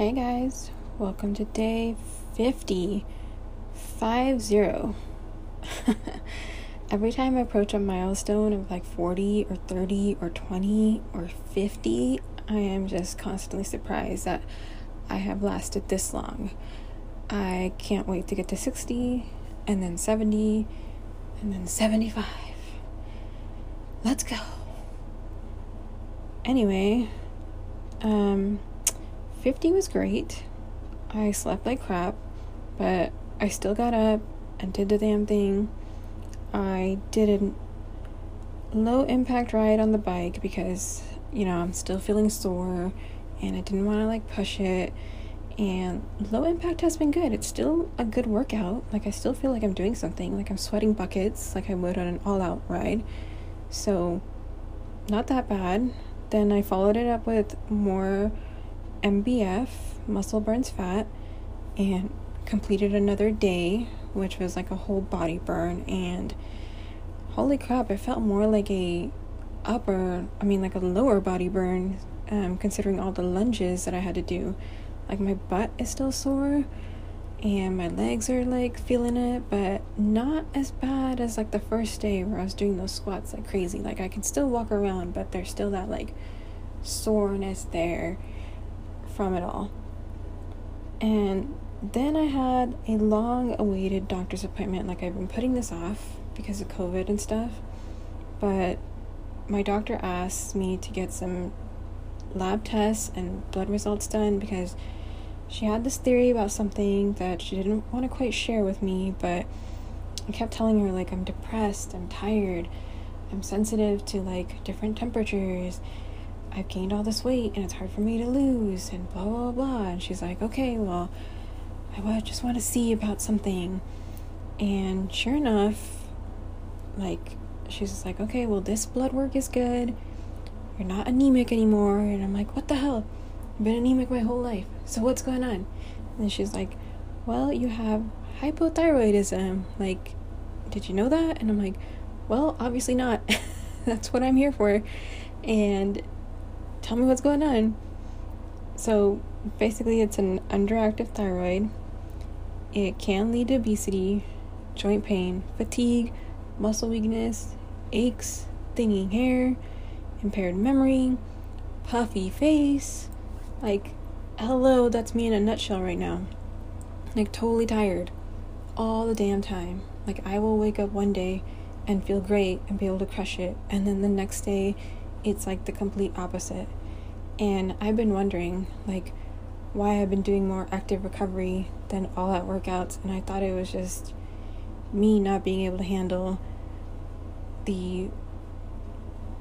Hey guys, welcome to day 50. 5 0. Every time I approach a milestone of like 40 or 30 or 20 or 50, I am just constantly surprised that I have lasted this long. I can't wait to get to 60 and then 70 and then 75. Let's go. Anyway, um 50 was great. I slept like crap, but I still got up and did the damn thing. I did a low impact ride on the bike because, you know, I'm still feeling sore and I didn't want to like push it. And low impact has been good. It's still a good workout. Like, I still feel like I'm doing something. Like, I'm sweating buckets like I would on an all out ride. So, not that bad. Then I followed it up with more MBF, muscle burns fat, and completed another day, which was like a whole body burn. And holy crap, it felt more like a upper, I mean, like a lower body burn, um, considering all the lunges that I had to do. Like my butt is still sore and my legs are like feeling it, but not as bad as like the first day where I was doing those squats like crazy. Like I can still walk around, but there's still that like soreness there from it all. And then I had a long awaited doctor's appointment. Like, I've been putting this off because of COVID and stuff. But my doctor asked me to get some lab tests and blood results done because she had this theory about something that she didn't want to quite share with me. But I kept telling her, like, I'm depressed, I'm tired, I'm sensitive to like different temperatures I've gained all this weight and it's hard for me to lose and blah blah blah and she's like okay well I just want to see about something. And sure enough like she's just like okay well this blood work is good. You're not anemic anymore. And I'm like what the hell? I've been anemic my whole life. So what's going on? And she's like well you have hypothyroidism. Like did you know that? And I'm like well obviously not. That's what I'm here for. And tell me what's going on. So basically, it's an underactive thyroid. It can lead to obesity, joint pain, fatigue, muscle weakness, aches, thinning hair, impaired memory, puffy face. Like, hello, that's me in a nutshell right now. Like, totally tired all the damn time. Like, I will wake up one day and feel great and be able to crush it, and then the next day it's like the complete opposite. And I've been wondering, like, why I've been doing more active recovery than all out workouts, and I thought it was just me not being able to handle the,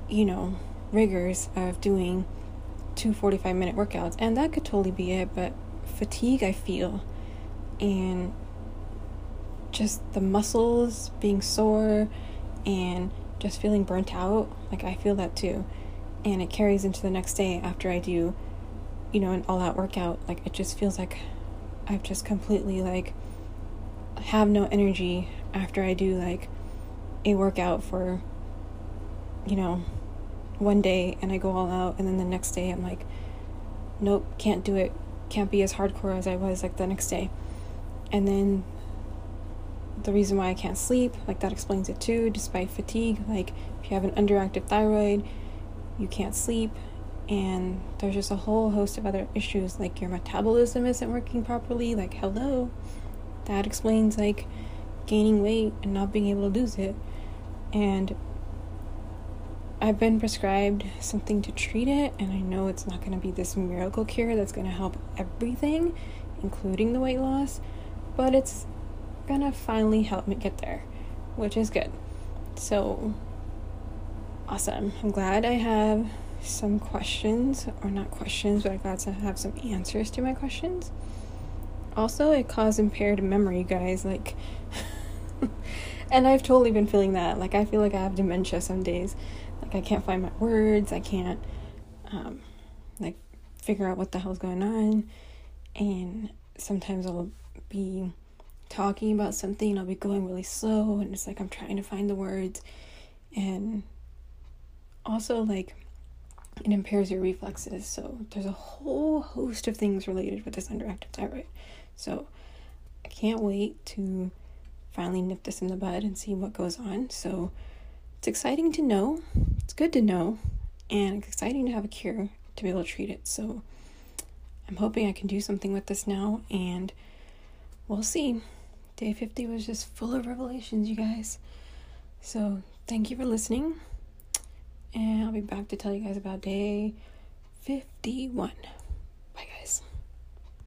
you know, rigors of doing two 45 minute workouts, and that could totally be it, but fatigue I feel, and just the muscles being sore and just feeling burnt out. Like, I feel that too. And it carries into the next day after I do, you know, an all out workout. Like, it just feels like I've just completely, like, have no energy after I do, like, a workout for, you know, one day and I go all out. And then the next day I'm like, nope, can't do it. Can't be as hardcore as I was, like, the next day. And then the reason why I can't sleep, like that explains it too, despite fatigue. Like if you have an underactive thyroid, you can't sleep, and there's just a whole host of other issues like your metabolism isn't working properly. Like, hello, that explains like gaining weight and not being able to lose it. And I've been prescribed something to treat it, and I know it's not going to be this miracle cure that's going to help everything, including the weight loss, but it's gonna finally help me get there, which is good. So, awesome. I'm glad I have some questions, or not questions, but I'm glad to have some answers to my questions. Also, it caused impaired memory, guys. Like, and I've totally been feeling that. Like, I feel like I have dementia some days. Like, I can't find my words. I can't, um, like, figure out what the hell's going on. And sometimes I'll be talking about something, I'll be going really slow, and it's like I'm trying to find the words. And also, like, it impairs your reflexes. So there's a whole host of things related with this underactive thyroid. So I can't wait to finally nip this in the bud and see what goes on. So it's exciting to know. It's good to know. And it's exciting to have a cure to be able to treat it. So I'm hoping I can do something with this now and we'll see. Day 50 was just full of revelations, you guys. So thank you for listening. And I'll be back to tell you guys about day 51. Bye, guys.